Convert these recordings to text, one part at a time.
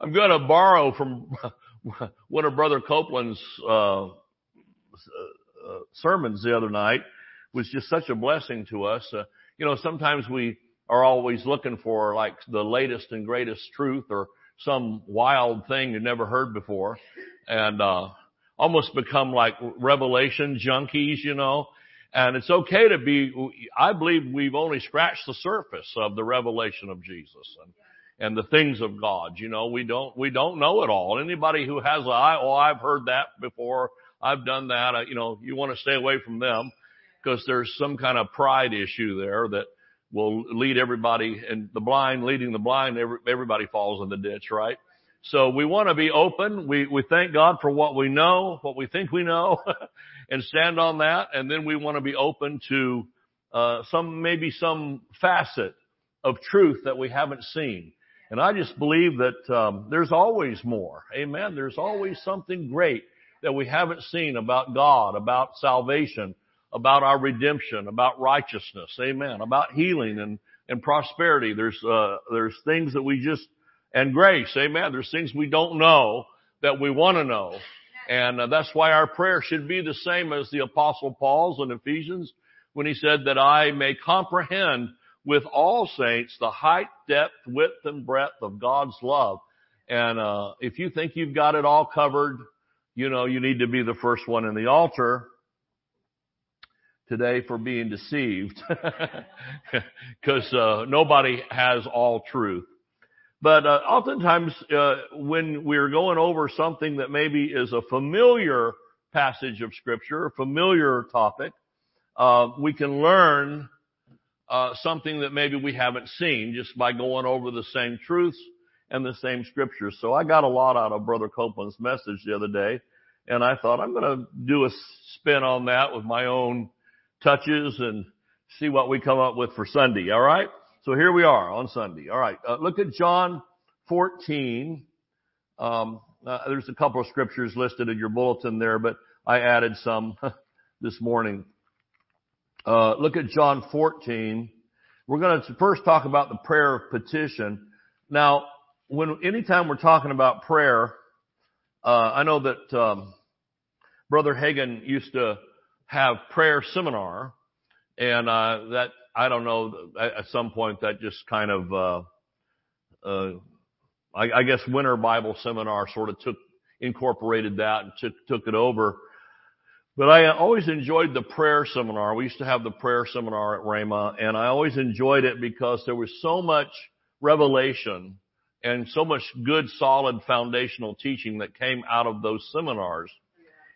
I'm going to borrow from one of Brother Copeland's uh, uh, sermons the other night. Was just such a blessing to us. Uh, you know, sometimes we are always looking for like the latest and greatest truth or some wild thing you never heard before, and uh, almost become like revelation junkies, you know. And it's okay to be, I believe we've only scratched the surface of the revelation of Jesus and, and the things of God. You know, we don't, we don't know it all. Anybody who has a, oh, I've heard that before. I've done that. I, you know, you want to stay away from them because there's some kind of pride issue there that will lead everybody and the blind leading the blind. Every, everybody falls in the ditch, right? So we want to be open. We, we thank God for what we know, what we think we know, and stand on that. And then we want to be open to uh, some, maybe some facet of truth that we haven't seen. And I just believe that um, there's always more. Amen. There's always something great that we haven't seen about God, about salvation, about our redemption, about righteousness. Amen. About healing and and prosperity. There's uh, there's things that we just and grace. Amen. There's things we don't know that we want to know. And uh, that's why our prayer should be the same as the apostle Paul's in Ephesians when he said that I may comprehend with all saints the height, depth, width, and breadth of God's love. And, uh, if you think you've got it all covered, you know, you need to be the first one in the altar today for being deceived because, uh, nobody has all truth. But uh, oftentimes, uh, when we're going over something that maybe is a familiar passage of Scripture, a familiar topic, uh, we can learn uh, something that maybe we haven't seen just by going over the same truths and the same Scriptures. So I got a lot out of Brother Copeland's message the other day, and I thought I'm going to do a spin on that with my own touches and see what we come up with for Sunday. All right. So here we are on Sunday. All right. Uh, look at John 14. Um, uh, there's a couple of scriptures listed in your bulletin there, but I added some this morning. Uh, look at John 14. We're going to first talk about the prayer of petition. Now, when anytime we're talking about prayer, uh, I know that um, Brother Hagin used to have prayer seminar, and uh, that I don't know, at some point that just kind of, uh, uh, I, I guess Winter Bible Seminar sort of took, incorporated that and took, took it over. But I always enjoyed the prayer seminar. We used to have the prayer seminar at Rhema and I always enjoyed it because there was so much revelation and so much good solid foundational teaching that came out of those seminars.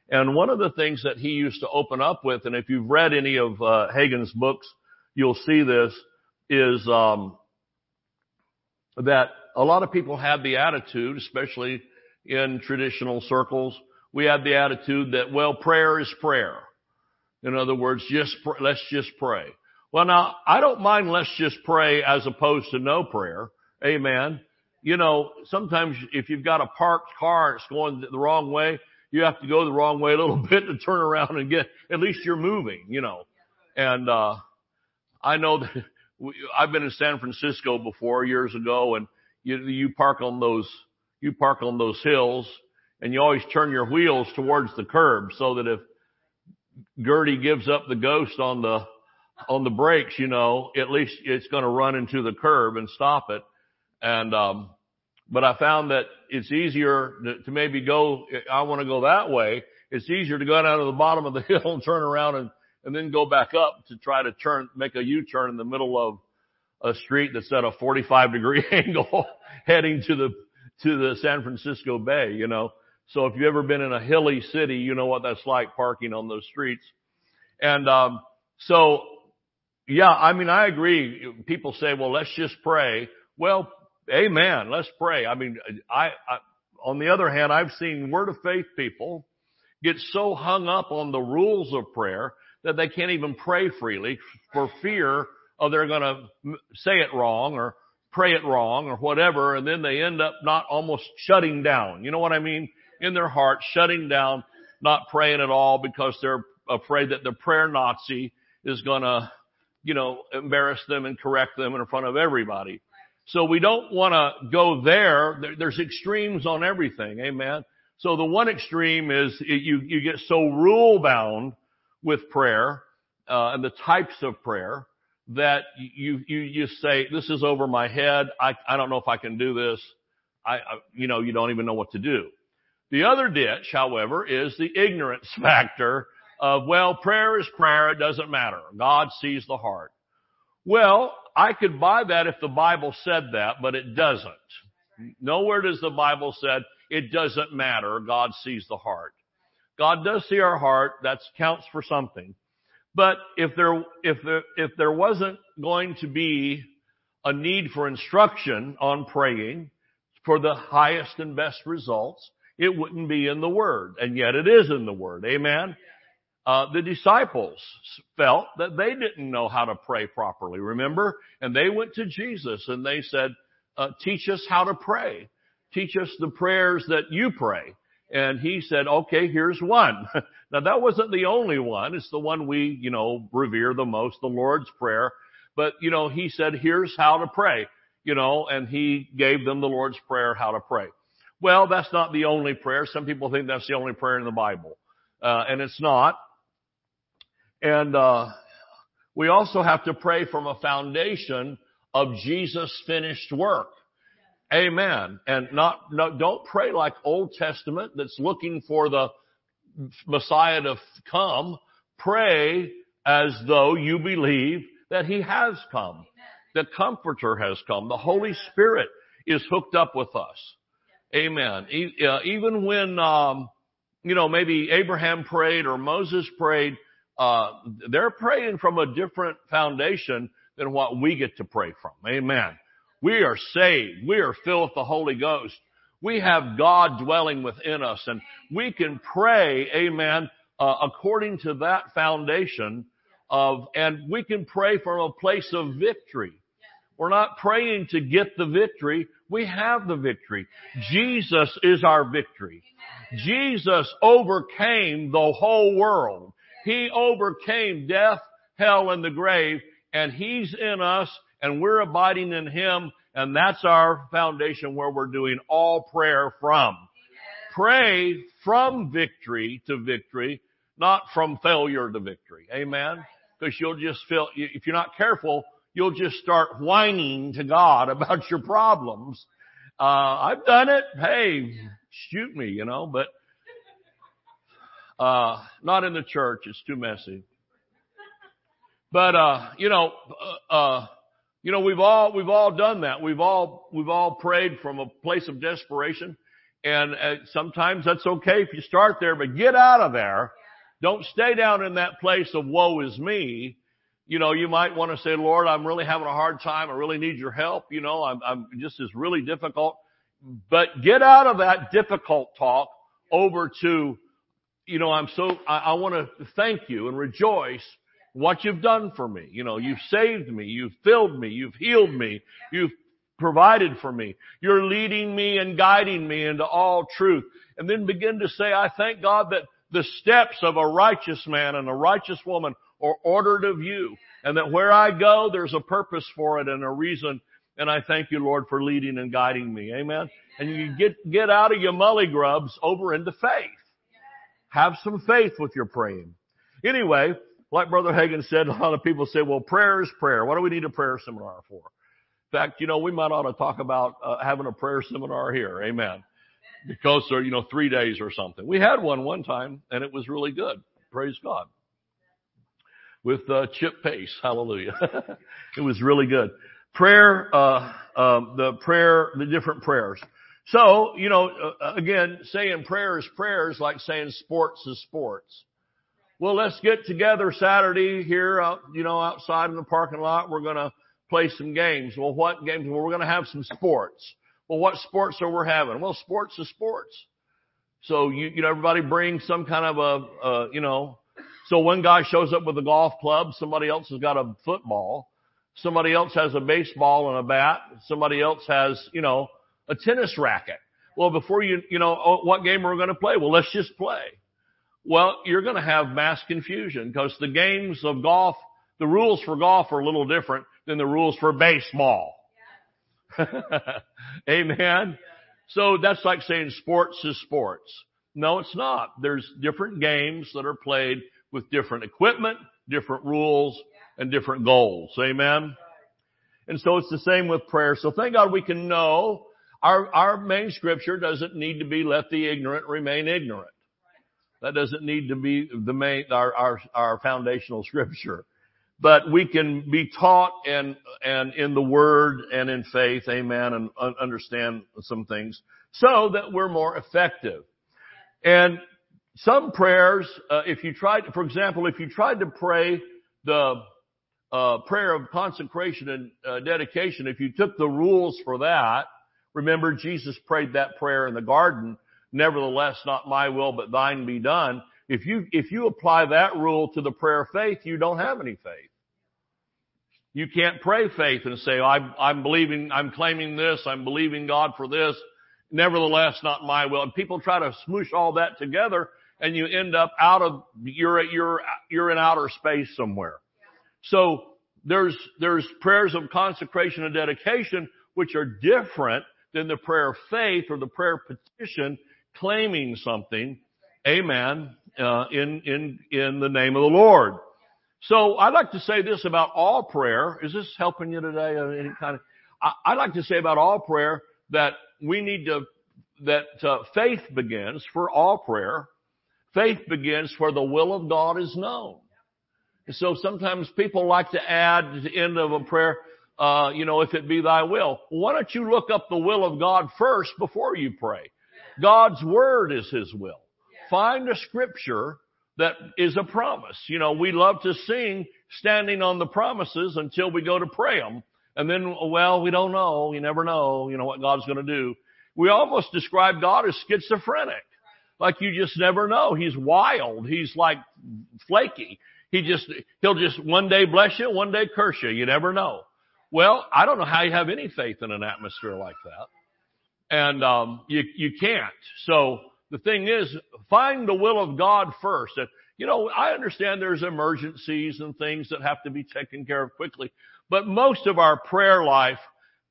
And one of the things that he used to open up with, and if you've read any of uh, Hagin's books, you'll see this is um, that a lot of people have the attitude, especially in traditional circles, we have the attitude that well, prayer is prayer. In other words, just pr- let's just pray. Well, now I don't mind let's just pray as opposed to no prayer. Amen. You know, sometimes if you've got a parked car and it's going the wrong way, you have to go the wrong way a little bit to turn around and get, at least you're moving, you know. And, uh, I know that we, I've been in San Francisco before years ago and you, you park on those, you park on those hills and you always turn your wheels towards the curb so that if Gertie gives up the ghost on the, on the brakes, you know, at least it's going to run into the curb and stop it. And, um, but I found that it's easier to, to maybe go, I want to go that way. It's easier to go down to the bottom of the hill and turn around and and then go back up to try to turn, make a U-turn in the middle of a street that's at a 45 degree angle heading to the, to the San Francisco Bay, you know. So if you've ever been in a hilly city, you know what that's like parking on those streets. And, um, so yeah, I mean, I agree. People say, well, let's just pray. Well, amen. Let's pray. I mean, I, I on the other hand, I've seen word of faith people get so hung up on the rules of prayer that they can't even pray freely for fear of they're going to say it wrong or pray it wrong or whatever. And then they end up not almost shutting down. You know what I mean? In their heart, shutting down, not praying at all because they're afraid that the prayer Nazi is to, you know, embarrass them and correct them in front of everybody. So we don't want to go there. there. There's extremes on everything. Amen. So the one extreme is you, you get so rule bound with prayer, uh, and the types of prayer that you, you just say, this is over my head. I, I don't know if I can do this. I, I, you know, you don't even know what to do. The other ditch, however, is the ignorance factor of, well, prayer is prayer. It doesn't matter. God sees the heart. Well, I could buy that if the Bible said that, but it doesn't. Nowhere does the Bible said it doesn't matter. God sees the heart. God does see our heart. That counts for something. But if there, if there, if there wasn't going to be a need for instruction on praying for the highest and best results, it wouldn't be in the Word. And yet it is in the Word. Amen? Uh, the disciples felt that they didn't know how to pray properly, remember? And they went to Jesus and they said, uh, teach us how to pray. Teach us the prayers that you pray. And he said, okay, here's one. now that wasn't the only one. It's the one we, you know, revere the most, the Lord's Prayer. But, you know, he said, here's how to pray, you know, and he gave them the Lord's Prayer, how to pray. Well, that's not the only prayer. Some people think that's the only prayer in the Bible. Uh, and it's not. And, uh, we also have to pray from a foundation of Jesus' finished work. Amen. And not, no, don't pray like Old Testament that's looking for the Messiah to come. Pray as though you believe that He has come. The Comforter has come. The Holy Spirit is hooked up with us. Amen. Uh, even when, um, you know, maybe Abraham prayed or Moses prayed, uh, they're praying from a different foundation than what we get to pray from. Amen. We are saved. We are filled with the Holy Ghost. We have God dwelling within us and we can pray, amen, uh, according to that foundation of, and we can pray from a place of victory. We're not praying to get the victory. We have the victory. Jesus is our victory. Jesus overcame the whole world. He overcame death, hell, and the grave, and He's in us, and we're abiding in Him, and that's our foundation where we're doing all prayer from. Pray from victory to victory, not from failure to victory. Amen? Because you'll just feel, if you're not careful, you'll just start whining to God about your problems. Uh, I've done it. Hey, shoot me, you know, but, uh, not in the church. It's too messy. But, uh, you know, uh, uh, you know, we've all, we've all done that. We've all, we've all prayed from a place of desperation. And uh, sometimes that's okay if you start there, but get out of there. Don't stay down in that place of woe is me you know, you might want to say, Lord, I'm really having a hard time. I really need your help. You know, I'm, I'm just is really difficult. But get out of that difficult talk over to, you know, I'm so, I, I want to thank you and rejoice what you've done for me. You know, you've saved me. You've filled me. You've healed me. You've provided for me. You're leading me and guiding me into all truth. And then begin to say, I thank God that the steps of a righteous man and a righteous woman or ordered of you. And that where I go, there's a purpose for it and a reason. And I thank you, Lord, for leading and guiding me. Amen. And you get, get out of your mully grubs over into faith. Have some faith with your praying. Anyway, like Brother Hagin said, a lot of people say, well, prayer is prayer. What do we need a prayer seminar for? In fact, you know, we might ought to talk about uh, having a prayer seminar here. Amen. Because there, you know, three days or something. We had one one time and it was really good. Praise God with uh, Chip Pace. Hallelujah. it was really good. Prayer, uh, um, the prayer, the different prayers. So, you know, uh, again, saying prayer is prayer is like saying sports is sports. Well, let's get together Saturday here, out, you know, outside in the parking lot. We're going to play some games. Well, what games? Well, we're going to have some sports. Well, what sports are we having? Well, sports is sports. So you, you know, everybody brings some kind of a, uh, you know, so one guy shows up with a golf club, somebody else has got a football, somebody else has a baseball and a bat, somebody else has, you know, a tennis racket. Well, before you, you know, oh, what game are we going to play? Well, let's just play. Well, you're going to have mass confusion because the games of golf, the rules for golf are a little different than the rules for baseball. Amen. So that's like saying sports is sports. No, it's not. There's different games that are played with different equipment, different rules, and different goals. Amen. And so it's the same with prayer. So thank God we can know our, our main scripture doesn't need to be let the ignorant remain ignorant. That doesn't need to be the main, our, our, our foundational scripture. But we can be taught and, and in the word and in faith, amen, and understand some things so that we're more effective. And some prayers, uh, if you tried, for example, if you tried to pray the uh, prayer of consecration and uh, dedication, if you took the rules for that, remember Jesus prayed that prayer in the garden, nevertheless not my will but thine be done. If you, if you apply that rule to the prayer of faith, you don't have any faith. You can't pray faith and say, I'm, I'm believing, I'm claiming this, I'm believing God for this, nevertheless not my will. And people try to smoosh all that together and you end up out of, you're, you're, you're in outer space somewhere. So there's, there's prayers of consecration and dedication, which are different than the prayer of faith or the prayer petition claiming something. Amen. Uh, in, in, in the name of the Lord. So I'd like to say this about all prayer. Is this helping you today? Any kind of, I, would like to say about all prayer that we need to, that uh, faith begins for all prayer. Faith begins where the will of God is known. And So sometimes people like to add to the end of a prayer, uh, you know, if it be thy will. Why don't you look up the will of God first before you pray? God's word is his will. Find a scripture that is a promise. You know, we love to sing standing on the promises until we go to pray them. And then, well, we don't know. You never know, you know, what God's going to do. We almost describe God as schizophrenic. Like you just never know. He's wild. He's like flaky. He just, he'll just one day bless you, one day curse you. You never know. Well, I don't know how you have any faith in an atmosphere like that. And, um, you, you can't. So the thing is, find the will of God first. And, you know, I understand there's emergencies and things that have to be taken care of quickly, but most of our prayer life,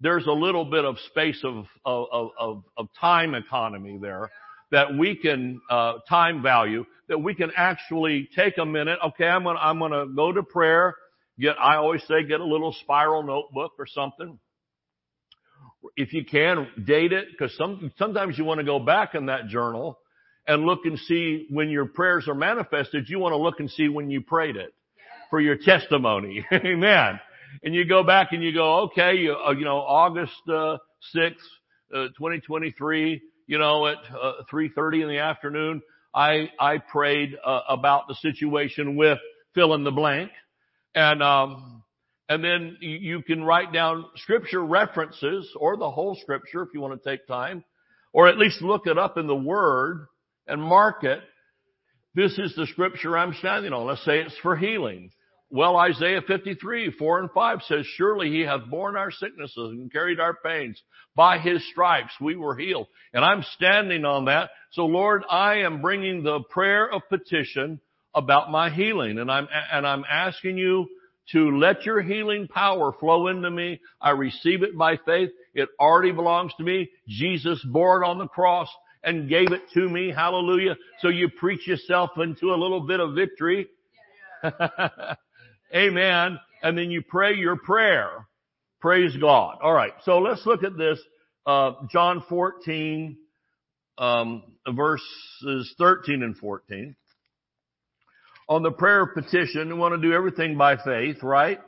there's a little bit of space of, of, of, of time economy there that we can, uh, time value that we can actually take a minute. Okay, I'm gonna, I'm gonna go to prayer. Get, I always say get a little spiral notebook or something. If you can, date it, because some, sometimes you want to go back in that journal and look and see when your prayers are manifested, you want to look and see when you prayed it for your testimony. Amen. And you go back and you go, okay, you, uh, you know, August, uh, 6th, uh, 2023, you know, at, uh, 3.30 in the afternoon, I, I prayed uh, about the situation with fill in the blank. And, um, and then you can write down scripture references or the whole scripture if you want to take time, or at least look it up in the word and mark it. This is the scripture I'm standing on. Let's say it's for healing. Well, Isaiah 53, 4 and 5 says, Surely he hath borne our sicknesses and carried our pains. By his stripes we were healed. And I'm standing on that. So Lord, I am bringing the prayer of petition about my healing. And I'm, and I'm asking you to let your healing power flow into me. I receive it by faith. It already belongs to me. Jesus bore it on the cross and gave it to me. Hallelujah. So you preach yourself into a little bit of victory. Amen. And then you pray your prayer. Praise God. All right. So let's look at this. Uh, John 14, um, verses 13 and 14. On the prayer of petition, we want to do everything by faith, right?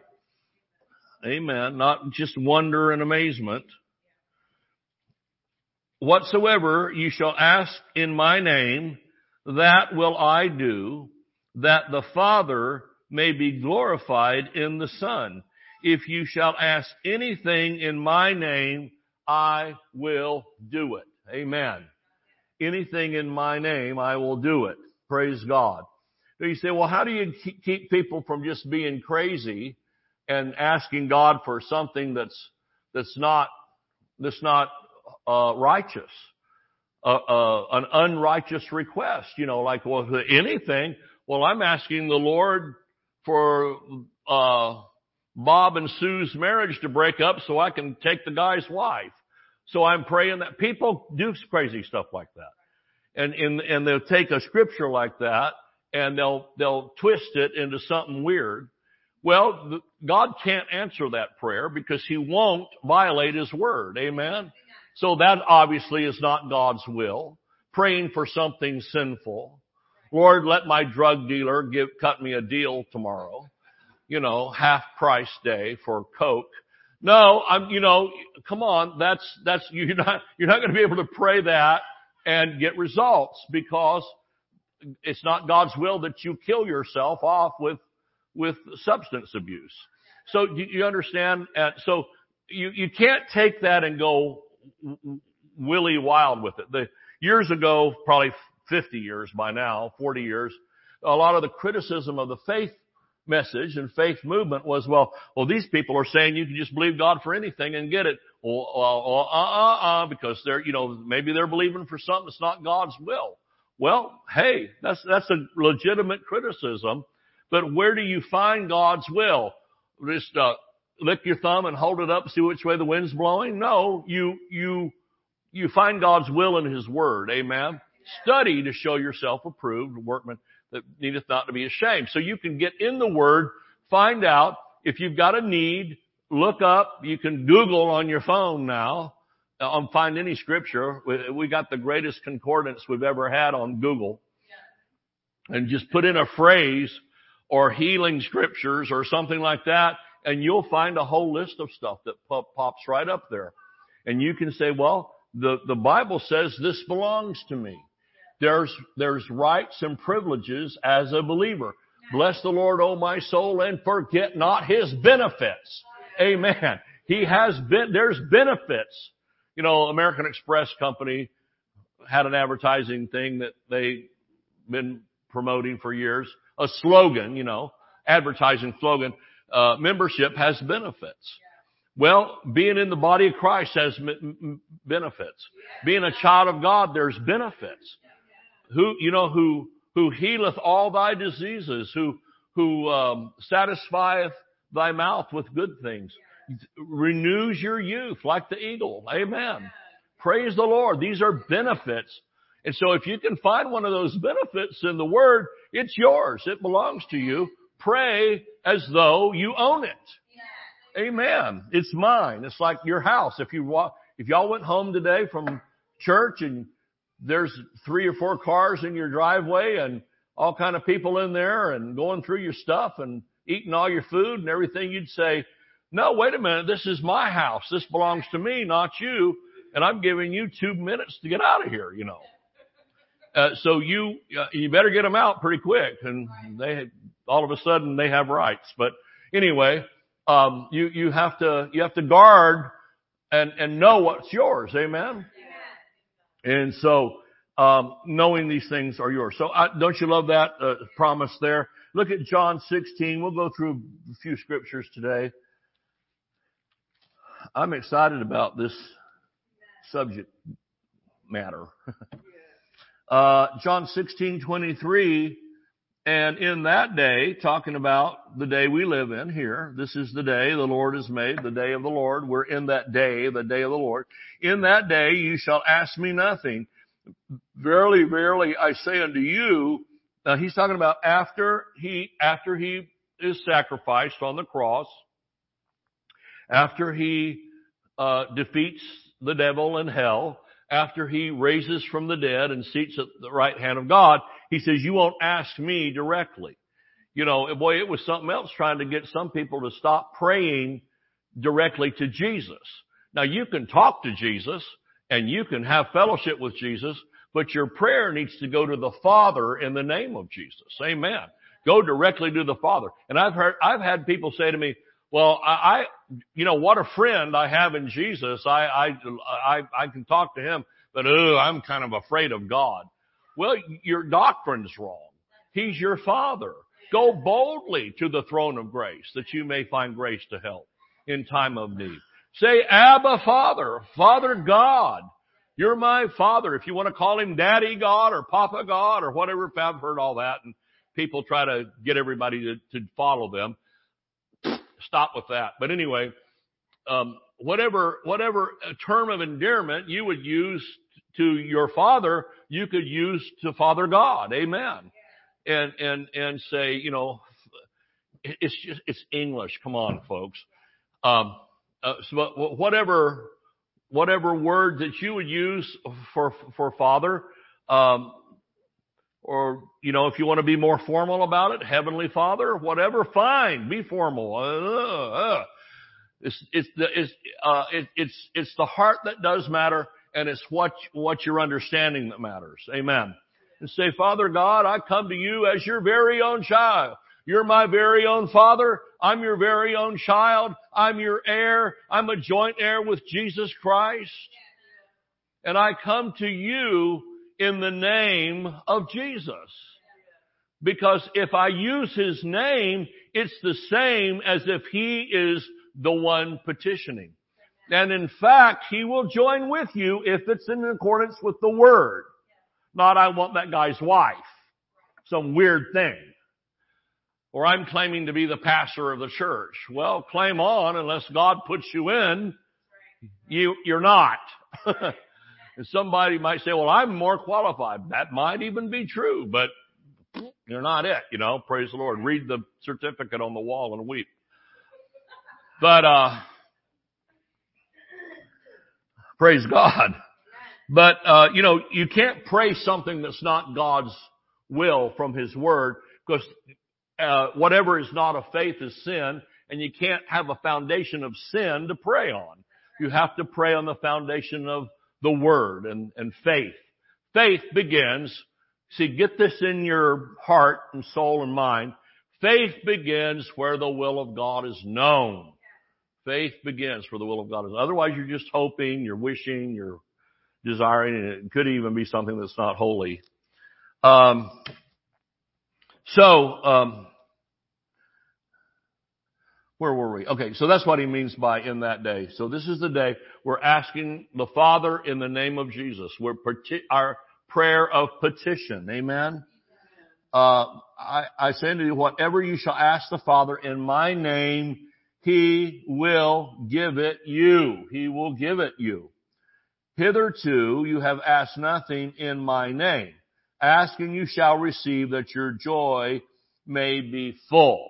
Amen. Not just wonder and amazement. Whatsoever you shall ask in my name, that will I do, that the Father may be glorified in the Son. If you shall ask anything in my name, I will do it. Amen. Anything in my name, I will do it. Praise God. You say, well, how do you keep people from just being crazy and asking God for something that's, that's not, that's not, uh, righteous? Uh, uh, an unrighteous request, you know, like, well, anything. Well, I'm asking the Lord for uh, Bob and Sue's marriage to break up so I can take the guy's wife. So I'm praying that people do crazy stuff like that. And, and, and they'll take a scripture like that and they'll, they'll twist it into something weird. Well, God can't answer that prayer because He won't violate His word. Amen? So that obviously is not God's will. Praying for something sinful. Lord, let my drug dealer give, cut me a deal tomorrow. You know, half price day for Coke. No, I'm, you know, come on, that's, that's, you're not, you're not going to be able to pray that and get results because it's not God's will that you kill yourself off with, with substance abuse. So you, you understand? And so you, you can't take that and go willy wild with it. The, years ago, probably 50 years by now, 40 years, a lot of the criticism of the faith message and faith movement was, well, well, these people are saying you can just believe God for anything and get it. Well, uh, uh, uh, uh, because they're, you know, maybe they're believing for something that's not God's will. Well, hey, that's, that's a legitimate criticism, but where do you find God's will? Just, uh, lick your thumb and hold it up, see which way the wind's blowing? No, you, you, you find God's will in His Word. Amen. Study to show yourself approved, workman that needeth not to be ashamed. So you can get in the Word, find out if you've got a need, look up, you can Google on your phone now, um, find any scripture. We, we got the greatest concordance we've ever had on Google. And just put in a phrase or healing scriptures or something like that, and you'll find a whole list of stuff that pop, pops right up there. And you can say, well, the, the Bible says this belongs to me. There's, there's rights and privileges as a believer. Bless the Lord, O my soul, and forget not his benefits. Amen. He has been, there's benefits you know, American Express company had an advertising thing that they've been promoting for years. A slogan, you know, advertising slogan, uh, membership has benefits. Well, being in the body of Christ has benefits. Being a child of God, there's benefits. Who, you know, who, who healeth all thy diseases, who, who, um, satisfieth thy mouth with good things renews your youth like the eagle. Amen. Praise the Lord. These are benefits. And so if you can find one of those benefits in the Word, it's yours. It belongs to you. Pray as though you own it. Amen. It's mine. It's like your house. If you walk, if y'all went home today from church and there's three or four cars in your driveway and all kind of people in there and going through your stuff and eating all your food and everything, you'd say, no, wait a minute. This is my house. This belongs to me, not you. And I'm giving you two minutes to get out of here, you know. Uh, so you, uh, you better get them out pretty quick. And they, all of a sudden they have rights. But anyway, um, you, you have to, you have to guard and, and know what's yours. Amen. And so, um, knowing these things are yours. So I, don't you love that uh, promise there? Look at John 16. We'll go through a few scriptures today. I'm excited about this subject matter. uh, John 16, 23, and in that day, talking about the day we live in here, this is the day the Lord has made, the day of the Lord. We're in that day, the day of the Lord. In that day you shall ask me nothing. Verily, verily, I say unto you, now he's talking about after he, after he is sacrificed on the cross, after he uh, defeats the devil and hell, after he raises from the dead and seats at the right hand of God, he says, you won't ask me directly. You know, boy, it was something else trying to get some people to stop praying directly to Jesus. Now you can talk to Jesus and you can have fellowship with Jesus, but your prayer needs to go to the Father in the name of Jesus. Amen. Go directly to the Father. And I've heard, I've had people say to me, well, I, I, you know, what a friend I have in Jesus. I, I, I, I can talk to him, but oh, I'm kind of afraid of God. Well, your doctrine's wrong. He's your father. Go boldly to the throne of grace that you may find grace to help in time of need. Say, Abba Father, Father God. You're my father. If you want to call him Daddy God or Papa God or whatever, I've heard all that and people try to get everybody to, to follow them stop with that. But anyway, um, whatever whatever term of endearment you would use to your father, you could use to Father God. Amen. And and and say, you know, it's just it's English. Come on, folks. Um, uh, so whatever whatever word that you would use for for Father, um, or you know, if you want to be more formal about it, Heavenly Father, whatever, fine, be formal. Uh, uh. It's it's the it's uh it, it's it's the heart that does matter, and it's what what you're understanding that matters. Amen. And say, Father God, I come to you as your very own child. You're my very own father. I'm your very own child. I'm your heir. I'm a joint heir with Jesus Christ. And I come to you in the name of Jesus. Because if I use his name, it's the same as if he is the one petitioning. And in fact, he will join with you if it's in accordance with the word. Not I want that guy's wife. Some weird thing. Or I'm claiming to be the pastor of the church. Well, claim on unless God puts you in. You, you're not. and somebody might say, well, I'm more qualified. That might even be true, but you're not it, you know. Praise the Lord. Read the certificate on the wall and weep. But, uh, praise God. But, uh, you know, you can't pray something that's not God's will from His Word because, uh, whatever is not of faith is sin and you can't have a foundation of sin to pray on. You have to pray on the foundation of the Word and, and faith. Faith begins, see, get this in your heart and soul and mind. Faith begins where the will of God is known. Faith begins where the will of God is. Otherwise, you're just hoping, you're wishing, you're desiring, and it could even be something that's not holy. Um, so, um, where were we? Okay, so that's what he means by in that day. So this is the day we're asking the Father in the name of Jesus. We're our prayer of petition. Amen. Uh, I, I say to you, whatever you shall ask the Father in my name, he will give it you. He will give it you. Hitherto you have asked nothing in my name. Ask and you shall receive that your joy may be full.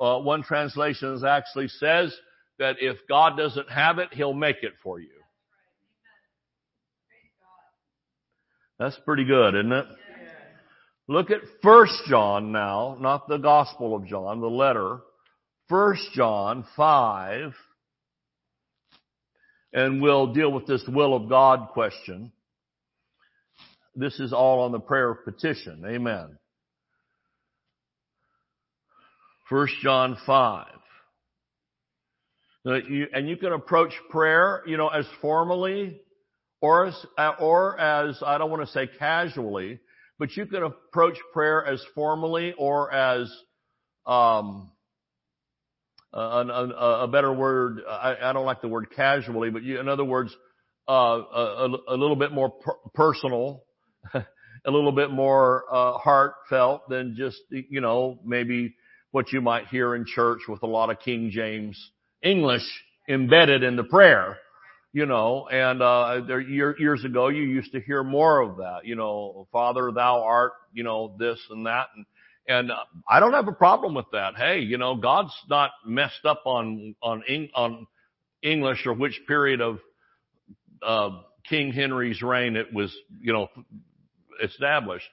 Uh, one translation actually says that if God doesn't have it, He'll make it for you. That's pretty good, isn't it? Look at First John now, not the Gospel of John, the letter. First John 5, and we'll deal with this will of God question. This is all on the prayer of petition. Amen. First John 5. And you can approach prayer, you know, as formally or as, or as, I don't want to say casually, but you can approach prayer as formally or as, um, a, better word. I, don't like the word casually, but in other words, uh, a, little bit more per- personal, a little bit more uh, heartfelt than just you know maybe what you might hear in church with a lot of King James English embedded in the prayer. You know, and uh, there year, years ago you used to hear more of that. You know, Father, Thou art, you know, this and that, and and uh, I don't have a problem with that. Hey, you know, God's not messed up on, on, on English or which period of, uh, King Henry's reign it was, you know, established.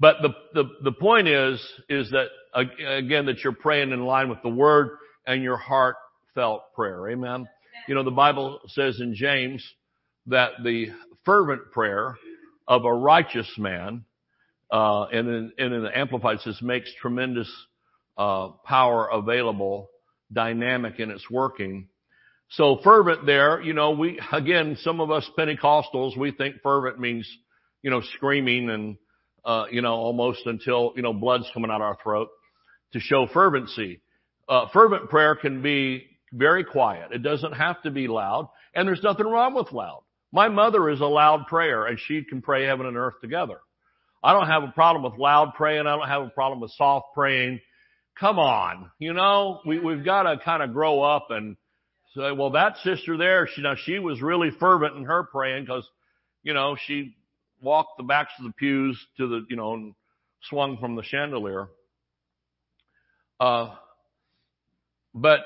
But the, the, the point is, is that again, that you're praying in line with the word and your heartfelt prayer. Amen. You know, the Bible says in James that the fervent prayer of a righteous man uh, and in, and in the Amplified says makes tremendous uh, power available, dynamic in its working. So fervent there, you know, we, again, some of us Pentecostals, we think fervent means, you know, screaming and, uh, you know, almost until, you know, blood's coming out our throat to show fervency. Uh, fervent prayer can be very quiet. It doesn't have to be loud and there's nothing wrong with loud. My mother is a loud prayer and she can pray heaven and earth together. I don't have a problem with loud praying. I don't have a problem with soft praying come on, you know, we, we've got to kind of grow up and say, well, that sister there, she, now she was really fervent in her praying because, you know, she walked the backs of the pews to the, you know, and swung from the chandelier. Uh, but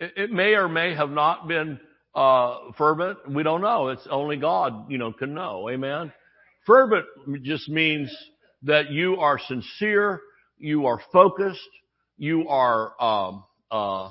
it, it may or may have not been uh, fervent. We don't know. It's only God, you know, can know. Amen. Fervent just means that you are sincere, you are focused, you are, um, uh,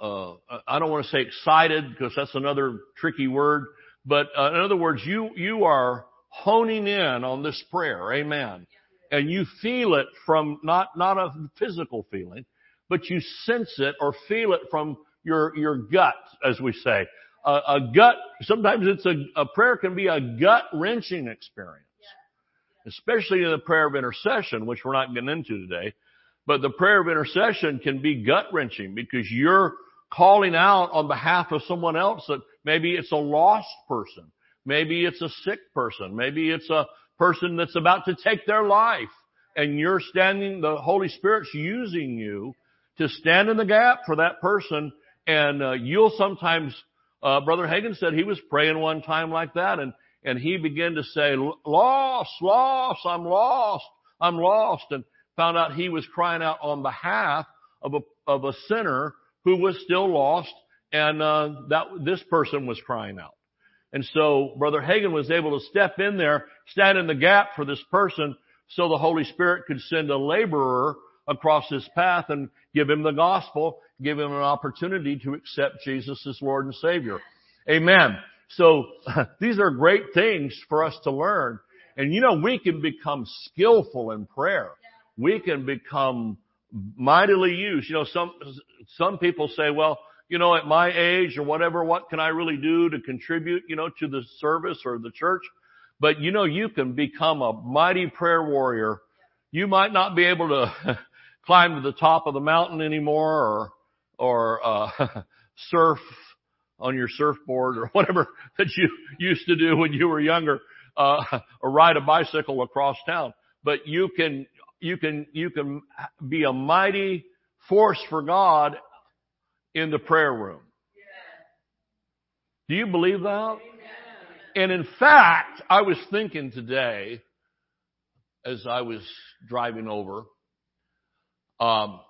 uh, I don't want to say excited because that's another tricky word, but uh, in other words, you you are honing in on this prayer, Amen, and you feel it from not not a physical feeling, but you sense it or feel it from your your gut, as we say. A, a gut. Sometimes it's a, a prayer can be a gut wrenching experience especially in the prayer of intercession, which we're not getting into today. But the prayer of intercession can be gut wrenching because you're calling out on behalf of someone else that maybe it's a lost person. Maybe it's a sick person. Maybe it's a person that's about to take their life and you're standing, the Holy Spirit's using you to stand in the gap for that person and uh, you'll sometimes, uh, Brother Hagin said he was praying one time like that and and he began to say, lost, lost, I'm lost, I'm lost, and found out he was crying out on behalf of a, of a sinner who was still lost, and uh, that this person was crying out. And so Brother Hagin was able to step in there, stand in the gap for this person, so the Holy Spirit could send a laborer across his path and give him the gospel, give him an opportunity to accept Jesus as Lord and Savior. Amen. So these are great things for us to learn. And you know, we can become skillful in prayer. We can become mightily used. You know, some, some people say, well, you know, at my age or whatever, what can I really do to contribute, you know, to the service or the church? But you know, you can become a mighty prayer warrior. You might not be able to climb to the top of the mountain anymore or, or, uh, surf on your surfboard or whatever that you used to do when you were younger, uh, or ride a bicycle across town. But you can, you can, you can be a mighty force for God in the prayer room. Do you believe that? And in fact, I was thinking today, as I was driving over, um,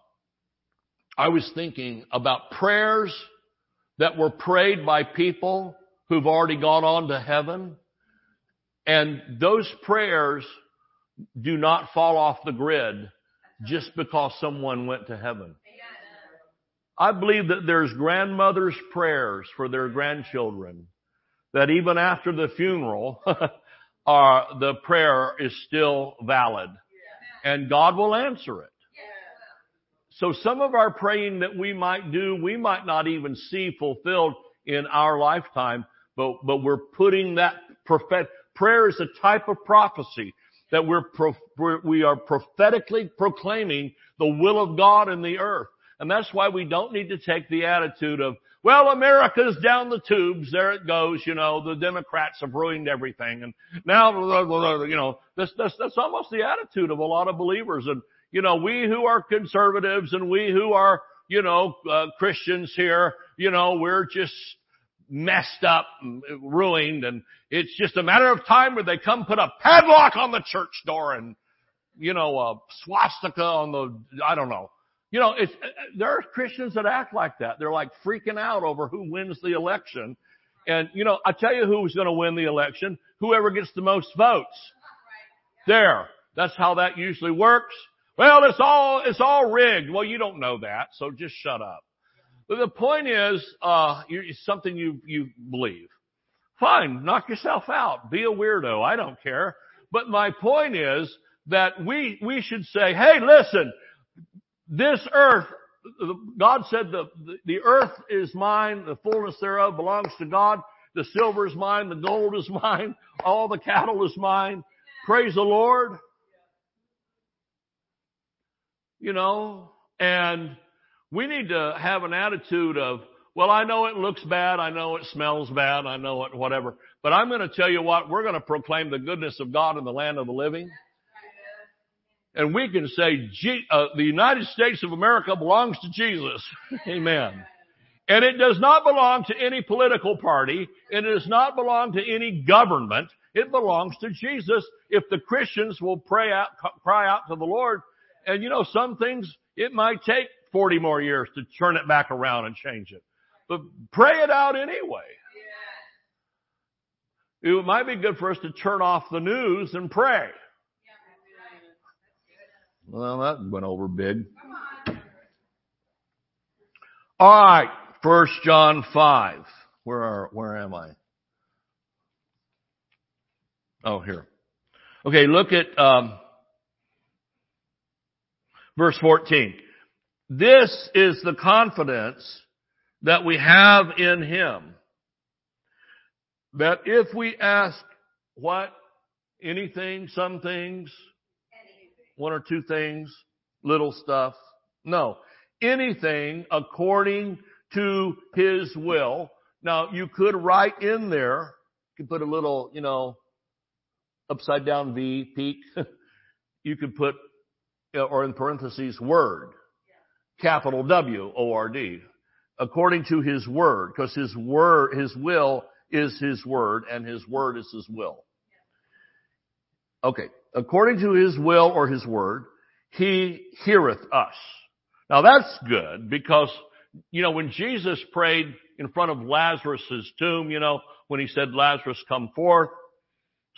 I was thinking about prayers that were prayed by people who've already gone on to heaven. And those prayers do not fall off the grid just because someone went to heaven. I believe that there's grandmothers' prayers for their grandchildren that even after the funeral, uh, the prayer is still valid and God will answer it. So some of our praying that we might do, we might not even see fulfilled in our lifetime, but, but we're putting that prophet, prayer is a type of prophecy that we're, we are prophetically proclaiming the will of God in the earth. And that's why we don't need to take the attitude of, well, America's down the tubes. There it goes. You know, the Democrats have ruined everything. And now, you know, that's, that's, that's almost the attitude of a lot of believers. And, you know, we who are conservatives and we who are, you know, uh, Christians here, you know, we're just messed up, and ruined, and it's just a matter of time where they come put a padlock on the church door and, you know, a swastika on the, I don't know. You know, it's, uh, there are Christians that act like that. They're like freaking out over who wins the election. And, you know, I tell you who's going to win the election. Whoever gets the most votes. There. That's how that usually works. Well, it's all, it's all rigged. Well, you don't know that, so just shut up. But the point is, uh, it's something you, you believe. Fine, knock yourself out. Be a weirdo. I don't care. But my point is that we, we should say, hey, listen, this earth, God said the, the earth is mine, the fullness thereof belongs to God. The silver is mine, the gold is mine, all the cattle is mine. Praise the Lord you know, and we need to have an attitude of, well, I know it looks bad. I know it smells bad. I know it, whatever. But I'm going to tell you what, we're going to proclaim the goodness of God in the land of the living. And we can say, uh, the United States of America belongs to Jesus. Amen. And it does not belong to any political party. It does not belong to any government. It belongs to Jesus if the Christians will pray out, cry out to the Lord. And you know, some things, it might take 40 more years to turn it back around and change it. But pray it out anyway. It might be good for us to turn off the news and pray. Well, that went over big. All right, First John five. Where are where am I? Oh, here. Okay, look at um, verse 14. This is the confidence that we have in Him. That if we ask what? Anything, some things, one or two things, little stuff. No. Anything according to His will. Now, you could write in there, you could put a little, you know, upside down V, peak. you could put, Uh, or in parentheses, word. Capital W, O-R-D. According to His word, because His word, His will is His word, and His word is His will. Okay. According to His will or His word, He heareth us. Now that's good because, you know, when Jesus prayed in front of Lazarus's tomb, you know, when he said, Lazarus come forth,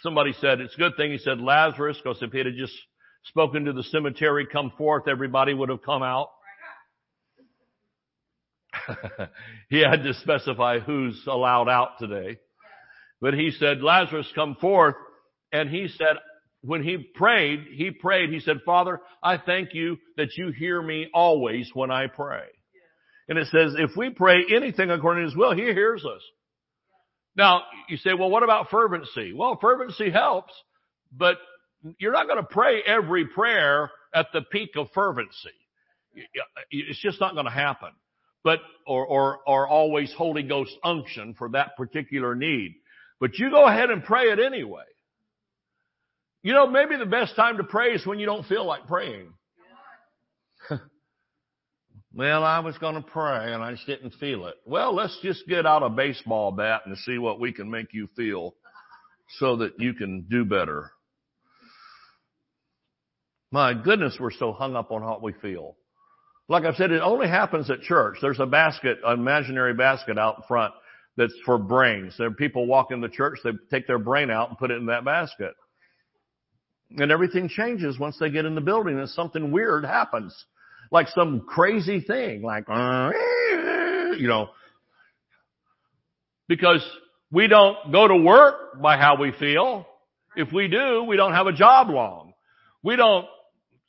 somebody said, it's a good thing he said Lazarus because if he had just spoken to the cemetery, come forth, everybody would have come out. he had to specify who's allowed out today. But he said, Lazarus come forth. And he said, when he prayed, he prayed, he said, Father, I thank you that you hear me always when I pray. And it says, if we pray anything according to his will, he hears us. Now, you say, well, what about fervency? Well, fervency helps, but you're not going to pray every prayer at the peak of fervency. It's just not going to happen. But, or, or, or always Holy Ghost unction for that particular need. But you go ahead and pray it anyway. You know, maybe the best time to pray is when you don't feel like praying. well, I was going to pray and I just didn't feel it. Well, let's just get out a baseball bat and see what we can make you feel so that you can do better. My goodness, we're so hung up on what we feel. Like I said, it only happens at church. There's a basket, an imaginary basket out front that's for brains. There people walk in the church, they take their brain out and put it in that basket. And everything changes once they get in the building and something weird happens. Like some crazy thing, like, you know, because we don't go to work by how we feel. If we do, we don't have a job long. We don't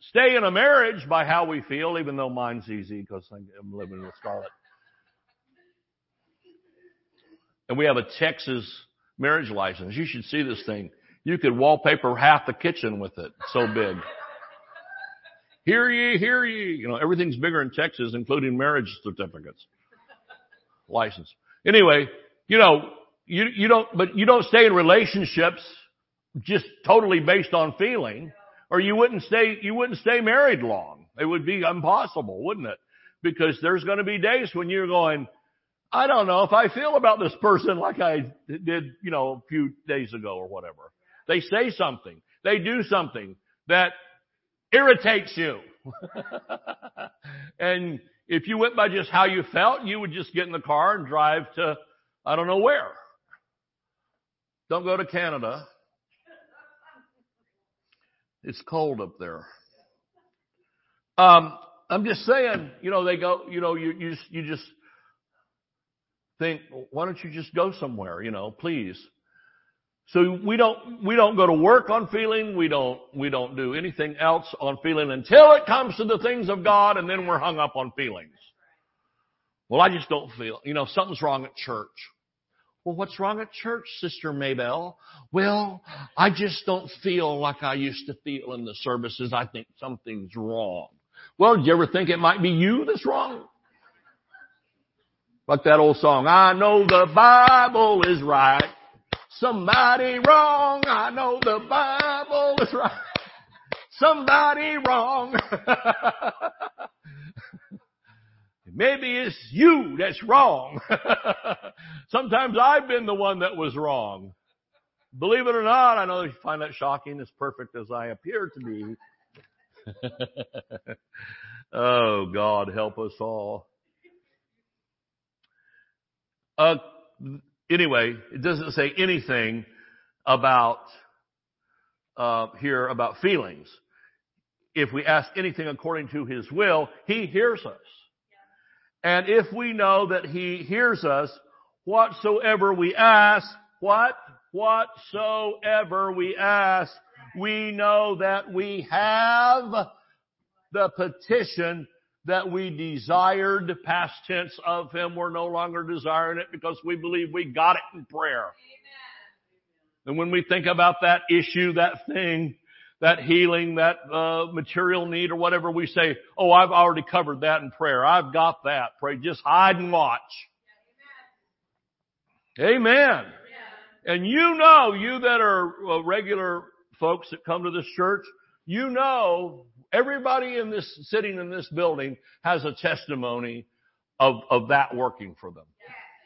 stay in a marriage by how we feel, even though mine's easy because I'm living with Scarlett. And we have a Texas marriage license. You should see this thing. You could wallpaper half the kitchen with it. So big. Hear ye, hear ye. You know, everything's bigger in Texas, including marriage certificates. License. Anyway, you know, you, you don't, but you don't stay in relationships just totally based on feeling, or you wouldn't stay, you wouldn't stay married long. It would be impossible, wouldn't it? Because there's going to be days when you're going, I don't know if I feel about this person like I did, you know, a few days ago or whatever. They say something. They do something that irritates you. and if you went by just how you felt, you would just get in the car and drive to, I don't know where. Don't go to Canada. It's cold up there. Um, I'm just saying, you know, they go, you know, you, you you just think, why don't you just go somewhere, you know, please. So we don't, we don't go to work on feeling. We don't, we don't do anything else on feeling until it comes to the things of God and then we're hung up on feelings. Well, I just don't feel, you know, something's wrong at church. Well, what's wrong at church, Sister Maybell? Well, I just don't feel like I used to feel in the services. I think something's wrong. Well, do you ever think it might be you that's wrong? Like that old song, I know the Bible is right. Somebody wrong. I know the Bible is right. somebody wrong. Maybe it's you that's wrong. Sometimes I've been the one that was wrong. Believe it or not, I know you find that shocking, as perfect as I appear to be. oh, God, help us all. Uh, anyway, it doesn't say anything about uh, here about feelings. If we ask anything according to His will, He hears us. And if we know that He hears us, whatsoever we ask, what? Whatsoever we ask, we know that we have the petition that we desired, past tense of Him. We're no longer desiring it because we believe we got it in prayer. And when we think about that issue, that thing, that healing, that uh, material need or whatever, we say, oh, I've already covered that in prayer. I've got that. Pray, just hide and watch. Amen. And you know, you that are uh, regular folks that come to this church, you know, everybody in this, sitting in this building has a testimony of, of that working for them.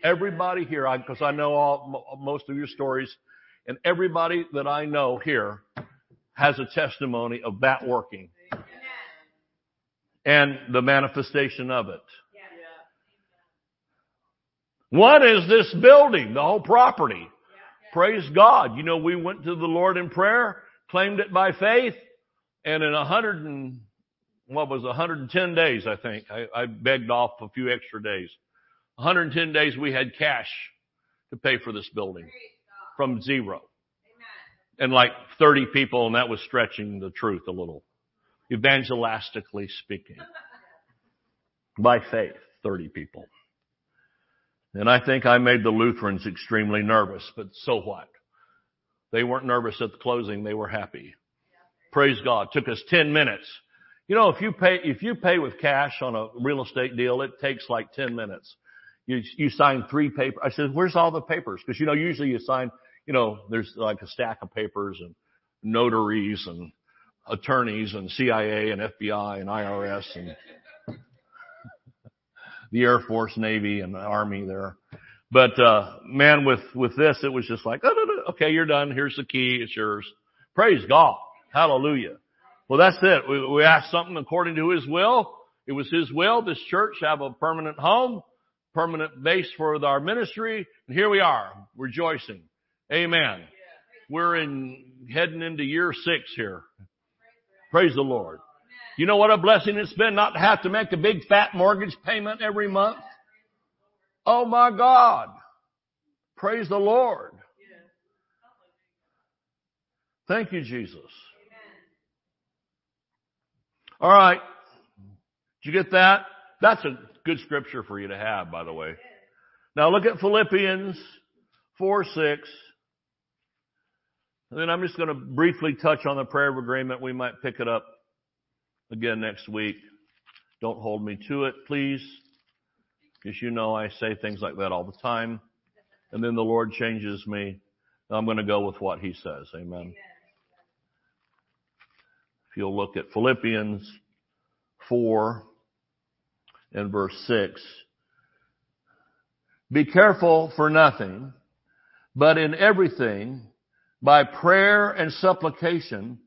Everybody here, because I, I know all, most of your stories, and everybody that I know here has a testimony of that working. And the manifestation of it. One is this building, the whole property. Praise God. You know, we went to the Lord in prayer, claimed it by faith, and in a hundred and, what was it, 110 days, I think, I, I begged off a few extra days. 110 days we had cash to pay for this building from zero. And like 30 people, and that was stretching the truth a little. Evangelistically speaking. By faith, 30 people. And I think I made the Lutherans extremely nervous, but so what? They weren't nervous at the closing, they were happy. Praise God. Took us 10 minutes. You know, if you pay, if you pay with cash on a real estate deal, it takes like 10 minutes. You, you sign three papers. I said, where's all the papers? Cause you know, usually you sign, you know, there's like a stack of papers and notaries and attorneys and CIA and FBI and IRS and the Air Force, Navy, and the Army there. But uh man, with with this, it was just like, oh, okay, you're done. Here's the key. It's yours. Praise God. Hallelujah. Well, that's it. We, we asked something according to His will. It was His will. This church have a permanent home, permanent base for our ministry, and here we are, rejoicing. Amen. We're in heading into year six here. Praise the Lord. You know what a blessing it's been not to have to make a big fat mortgage payment every month? Oh my God. Praise the Lord. Thank you, Jesus. All right. Did you get that? That's a good scripture for you to have, by the way. Now look at Philippians 4, 6. And then I'm just going to briefly touch on the prayer of agreement. We might pick it up again next week. Don't hold me to it, please. Because you know I say things like that all the time. And then the Lord changes me. I'm going to go with what He says. Amen. If you'll look at Philippians 4 and verse 6. Be careful for nothing, but in everything, by prayer and supplication,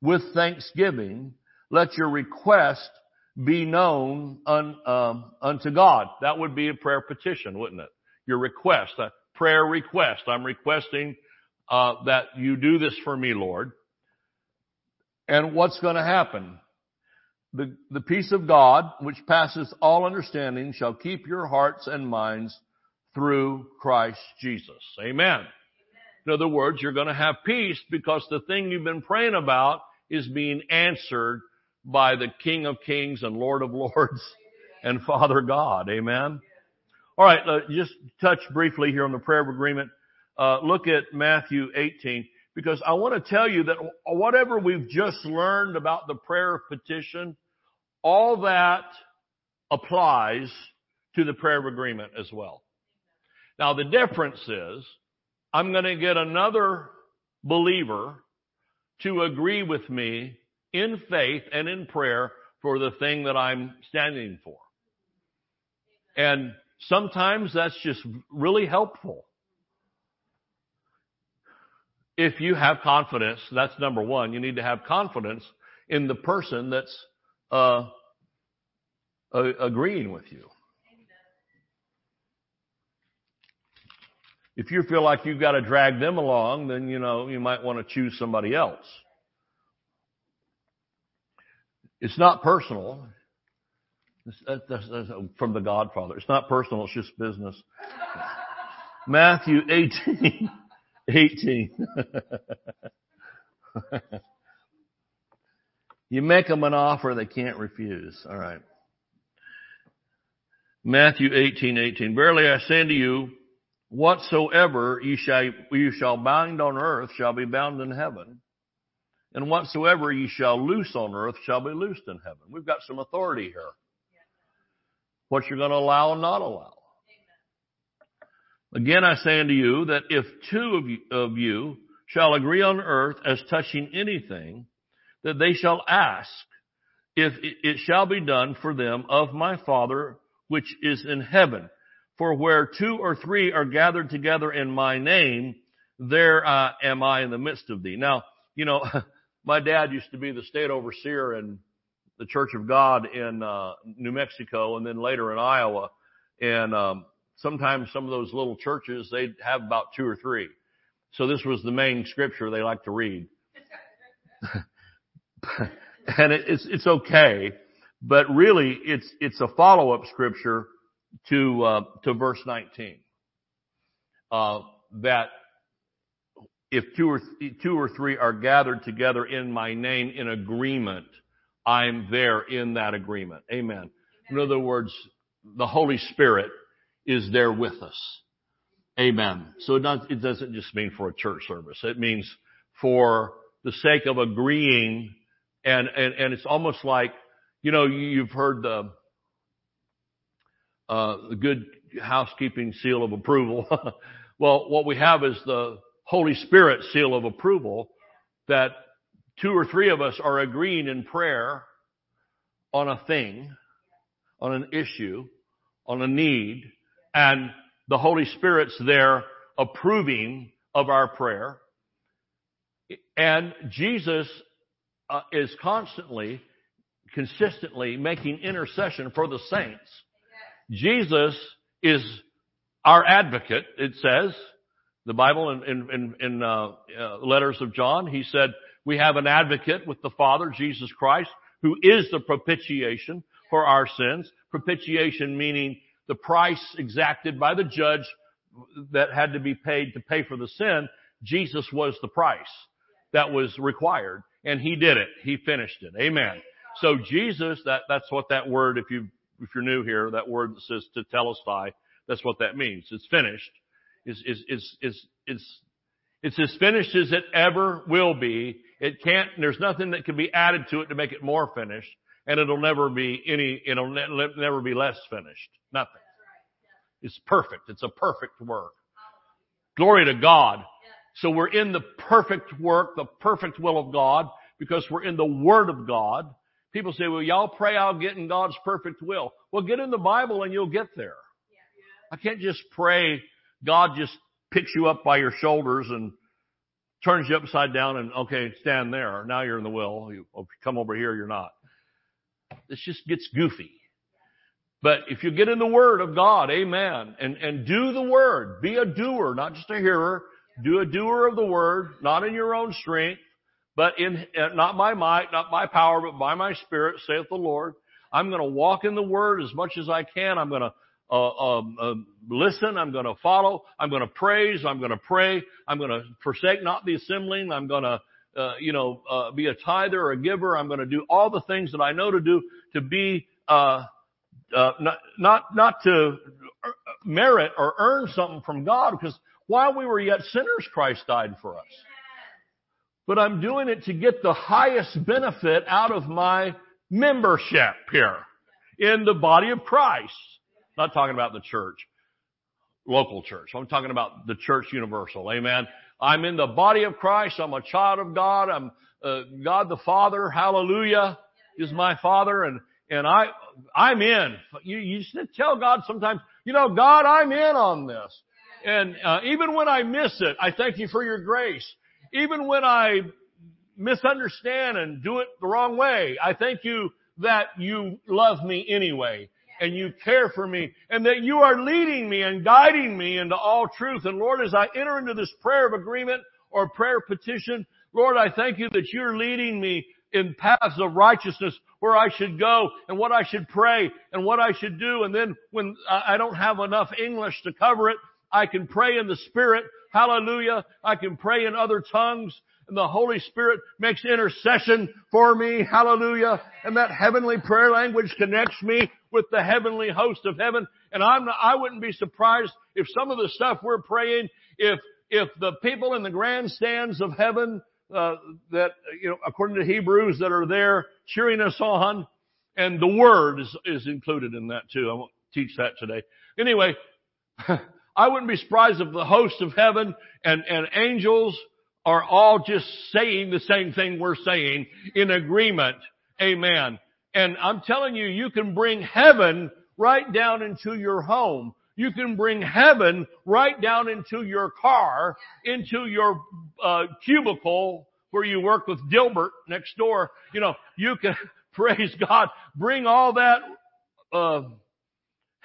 with thanksgiving, let your request be known un, um, unto God. That would be a prayer petition, wouldn't it? Your request, a prayer request. I'm requesting uh, that you do this for me, Lord. And what's going to happen? The, the peace of God, which passes all understanding, shall keep your hearts and minds through Christ Jesus. Amen. In other words, you're going to have peace because the thing you've been praying about is being answered by the King of Kings and Lord of Lords and Father God. Amen. All right, uh, just touch briefly here on the prayer of agreement. Uh, look at Matthew 18 because I want to tell you that whatever we've just learned about the prayer of petition, all that applies to the prayer of agreement as well. Now the difference is I'm going to get another believer to agree with me in faith and in prayer for the thing that I'm standing for. And sometimes that's just really helpful. If you have confidence, that's number one. You need to have confidence in the person that's uh, uh, agreeing with you. If you feel like you've got to drag them along, then you know you might want to choose somebody else. It's not personal. Uh, that's, that's, that's from the Godfather. It's not personal. It's just business. Matthew 18. 18. you make them an offer they can't refuse. All right. Matthew 18, 18. Verily I say unto you, whatsoever you shall, you shall bind on earth shall be bound in heaven. And whatsoever you shall loose on earth shall be loosed in heaven. We've got some authority here. What you're going to allow and not allow. Again, I say unto you that if two of you, of you shall agree on earth as touching anything, that they shall ask, if it shall be done for them of my Father which is in heaven. For where two or three are gathered together in my name, there uh, am I in the midst of thee. Now, you know, my dad used to be the state overseer in the Church of God in uh, New Mexico, and then later in Iowa. And um, sometimes some of those little churches they'd have about two or three. So this was the main scripture they like to read. and it, it's it's okay but really it's, it's a follow-up scripture to, uh, to verse 19. Uh, that if two or, th- two or three are gathered together in my name in agreement, I'm there in that agreement. Amen. In other words, the Holy Spirit is there with us. Amen. So it, not, it doesn't just mean for a church service. It means for the sake of agreeing and, and, and it's almost like you know, you've heard the, uh, the good housekeeping seal of approval. well, what we have is the Holy Spirit seal of approval that two or three of us are agreeing in prayer on a thing, on an issue, on a need, and the Holy Spirit's there approving of our prayer. And Jesus uh, is constantly consistently making intercession for the saints. Jesus is our advocate, it says. The Bible in, in, in uh, uh, letters of John, he said, we have an advocate with the Father, Jesus Christ, who is the propitiation for our sins. Propitiation meaning the price exacted by the judge that had to be paid to pay for the sin. Jesus was the price that was required and he did it. He finished it. Amen. So Jesus, that, that's what that word, if you, if you're new here, that word that says tetelestai, that's what that means. It's finished. Is, is, is, is, is, it's as finished as it ever will be. It can't, there's nothing that can be added to it to make it more finished. And it'll never be any, it'll ne- never be less finished. Nothing. It's perfect. It's a perfect work. Glory to God. So we're in the perfect work, the perfect will of God, because we're in the Word of God. People say, well, y'all pray I'll get in God's perfect will. Well, get in the Bible and you'll get there. I can't just pray God just picks you up by your shoulders and turns you upside down and okay, stand there. Now you're in the will. Oh, you come over here, you're not. This just gets goofy. But if you get in the Word of God, amen, and, and do the Word, be a doer, not just a hearer, do a doer of the Word, not in your own strength, but in, uh, not by might, not by power, but by my spirit, saith the Lord. I'm going to walk in the word as much as I can. I'm going to uh, um, uh, listen. I'm going to follow. I'm going to praise. I'm going to pray. I'm going to forsake not the assembling. I'm going to, uh, you know, uh, be a tither or a giver. I'm going to do all the things that I know to do to be, uh, not, not, not to merit or earn something from God because while we were yet sinners, Christ died for us but I'm doing it to get the highest benefit out of my membership here in the body of Christ. Not talking about the church, local church. I'm talking about the church universal. Amen. I'm in the body of Christ. I'm a child of God. I'm uh, God the Father, hallelujah, is my Father, and and I I'm in. You you just tell God sometimes, you know, God, I'm in on this. And uh, even when I miss it, I thank you for your grace. Even when I misunderstand and do it the wrong way, I thank you that you love me anyway and you care for me and that you are leading me and guiding me into all truth. And Lord, as I enter into this prayer of agreement or prayer petition, Lord, I thank you that you're leading me in paths of righteousness where I should go and what I should pray and what I should do. And then when I don't have enough English to cover it, I can pray in the Spirit. Hallelujah. I can pray in other tongues and the Holy Spirit makes intercession for me. Hallelujah. And that heavenly prayer language connects me with the heavenly host of heaven. And I'm I wouldn't be surprised if some of the stuff we're praying, if, if the people in the grandstands of heaven, uh, that, you know, according to Hebrews that are there cheering us on, and the word is, is included in that too. I won't teach that today. Anyway, I wouldn't be surprised if the hosts of heaven and, and angels are all just saying the same thing we're saying in agreement. Amen. And I'm telling you, you can bring heaven right down into your home. You can bring heaven right down into your car, into your uh, cubicle where you work with Dilbert next door. You know, you can praise God, bring all that uh,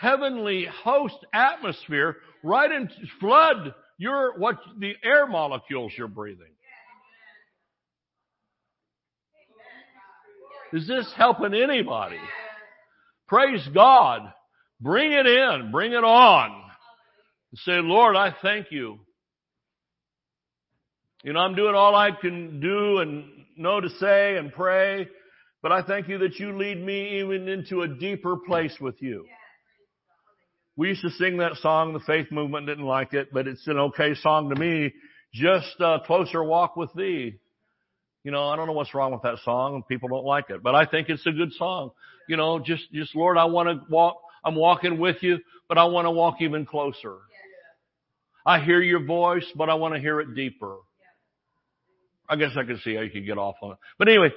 heavenly host atmosphere right into flood your what the air molecules you're breathing. Is this helping anybody? Praise God. Bring it in. Bring it on. Say, Lord, I thank you. You know, I'm doing all I can do and know to say and pray, but I thank you that you lead me even into a deeper place with you. We used to sing that song. The faith movement didn't like it, but it's an okay song to me. Just a closer walk with thee. You know, I don't know what's wrong with that song. And people don't like it, but I think it's a good song. You know, just, just Lord, I want to walk. I'm walking with you, but I want to walk even closer. I hear your voice, but I want to hear it deeper. I guess I can see how you could get off on it. But anyway,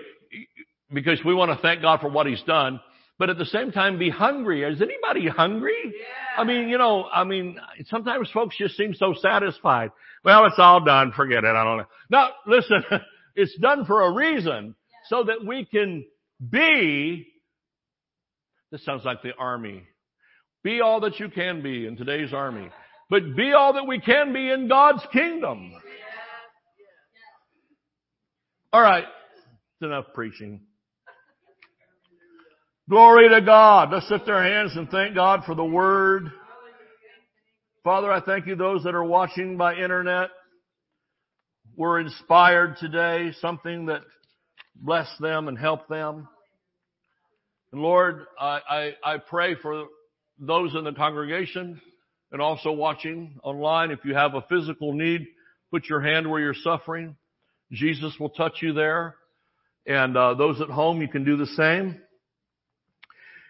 because we want to thank God for what He's done but at the same time be hungry. Is anybody hungry? Yeah. I mean, you know, I mean, sometimes folks just seem so satisfied. Well, it's all done. Forget it. I don't know. No, listen, it's done for a reason so that we can be, this sounds like the army. Be all that you can be in today's army. But be all that we can be in God's kingdom. All right. It's enough preaching. Glory to God. Let's lift our hands and thank God for the Word. Father, I thank you those that are watching by internet were inspired today, something that blessed them and helped them. And Lord, I, I, I pray for those in the congregation and also watching online. If you have a physical need, put your hand where you're suffering. Jesus will touch you there. And uh, those at home, you can do the same.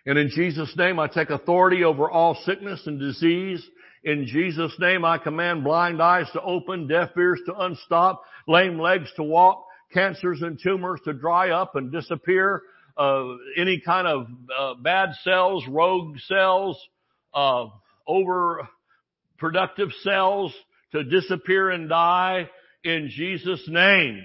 And in Jesus' name, I take authority over all sickness and disease. In Jesus' name, I command blind eyes to open, deaf ears to unstop, lame legs to walk, cancers and tumors to dry up and disappear, uh, any kind of uh, bad cells, rogue cells, uh, overproductive cells to disappear and die in Jesus' name.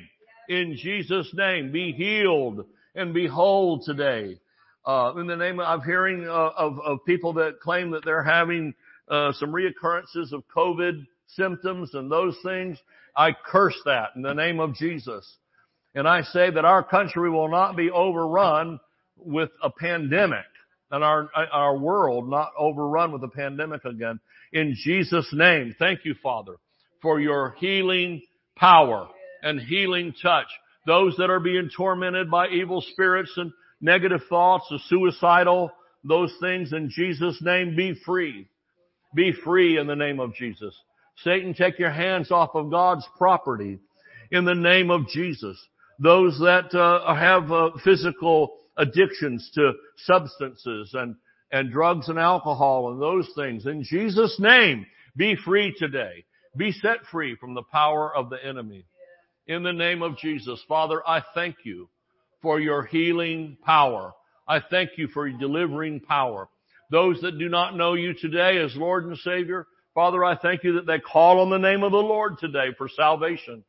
In Jesus' name, be healed and be whole today. Uh, in the name of, hearing uh, of, of people that claim that they're having uh, some reoccurrences of COVID symptoms and those things. I curse that in the name of Jesus. And I say that our country will not be overrun with a pandemic and our, our world not overrun with a pandemic again. In Jesus name, thank you, Father, for your healing power and healing touch. Those that are being tormented by evil spirits and negative thoughts, the suicidal, those things in Jesus' name, be free. Be free in the name of Jesus. Satan, take your hands off of God's property in the name of Jesus. Those that uh, have uh, physical addictions to substances and, and drugs and alcohol and those things, in Jesus' name, be free today. Be set free from the power of the enemy. in the name of Jesus. Father, I thank you for your healing power. I thank you for your delivering power. Those that do not know you today as Lord and Savior, Father, I thank you that they call on the name of the Lord today for salvation,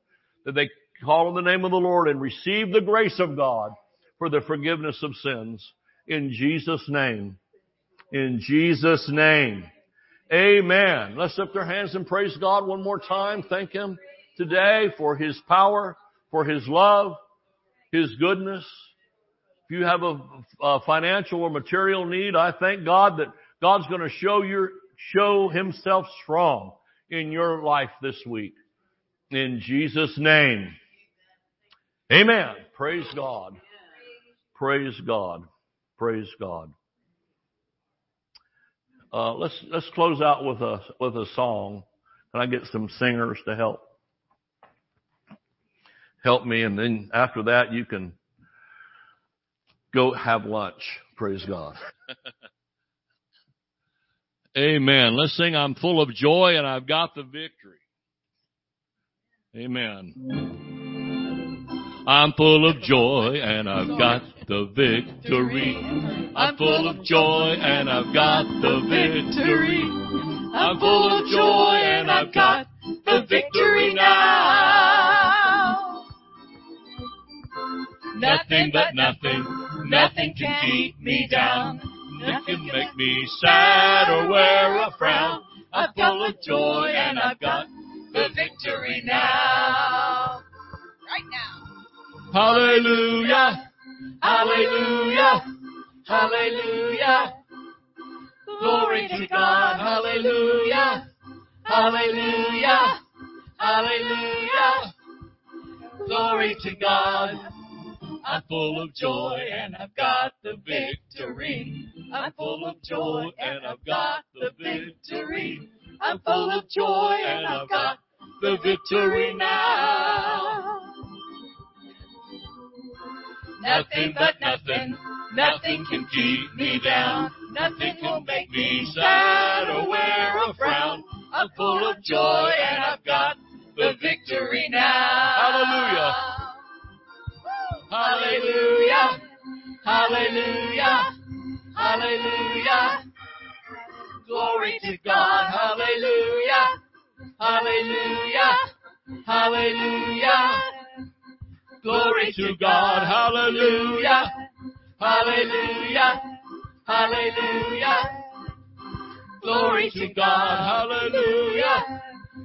that they call on the name of the Lord and receive the grace of God for the forgiveness of sins. In Jesus' name. In Jesus' name. Amen. Let's lift our hands and praise God one more time. Thank Him today for His power, for His love, His goodness. If you have a, a financial or material need, I thank God that God's going to show your, show Himself strong in your life this week. In Jesus' name. Amen. Praise God. Praise God. Praise God. Uh, let's let's close out with a with a song. Can I get some singers to help help me? And then after that, you can go have lunch. Praise God. Amen. Let's sing. I'm full of joy and I've got the victory. Amen. I'm full of joy and I've got the victory. I'm full of joy and I've got the victory. I'm full of joy and I've got the victory now. Nothing but nothing, nothing can keep me down. Nothing can make me sad or wear a frown. I'm full of joy and I've got the victory now. Right now. Hallelujah. Hallelujah. Hallelujah. Glory to God. Hallelujah. Hallelujah. Hallelujah. Glory to God. I'm full of joy and I've got the victory. I'm full of joy and I've got the victory. I'm full of joy and I've got the victory now. Nothing but nothing, nothing can keep me down. Nothing will make me sad or wear a frown. I'm full of joy and I've got the victory now. Hallelujah. Hallelujah. Hallelujah. Hallelujah. Glory to God. Hallelujah. Hallelujah. Hallelujah. Glory to God. Hallelujah. Hallelujah. Hallelujah. Glory to God. Hallelujah.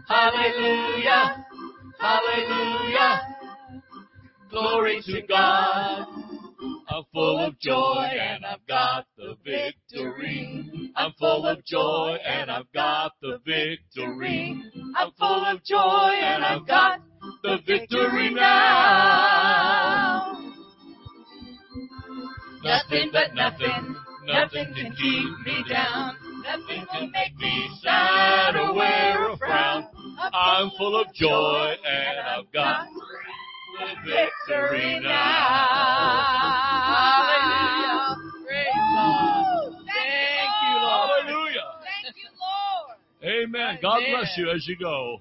Hallelujah. Hallelujah. Glory to God. I'm full of joy and I've got the victory. I'm full of joy and I've got the victory. I'm full of joy and I've got the victory now. Nothing but nothing, nothing can keep me down. Nothing can make me sad or wear a frown. I'm full of joy and I've got the victory now. Praise God. Thank you, Lord. Hallelujah. Thank you, Lord. Amen. God bless you as you go.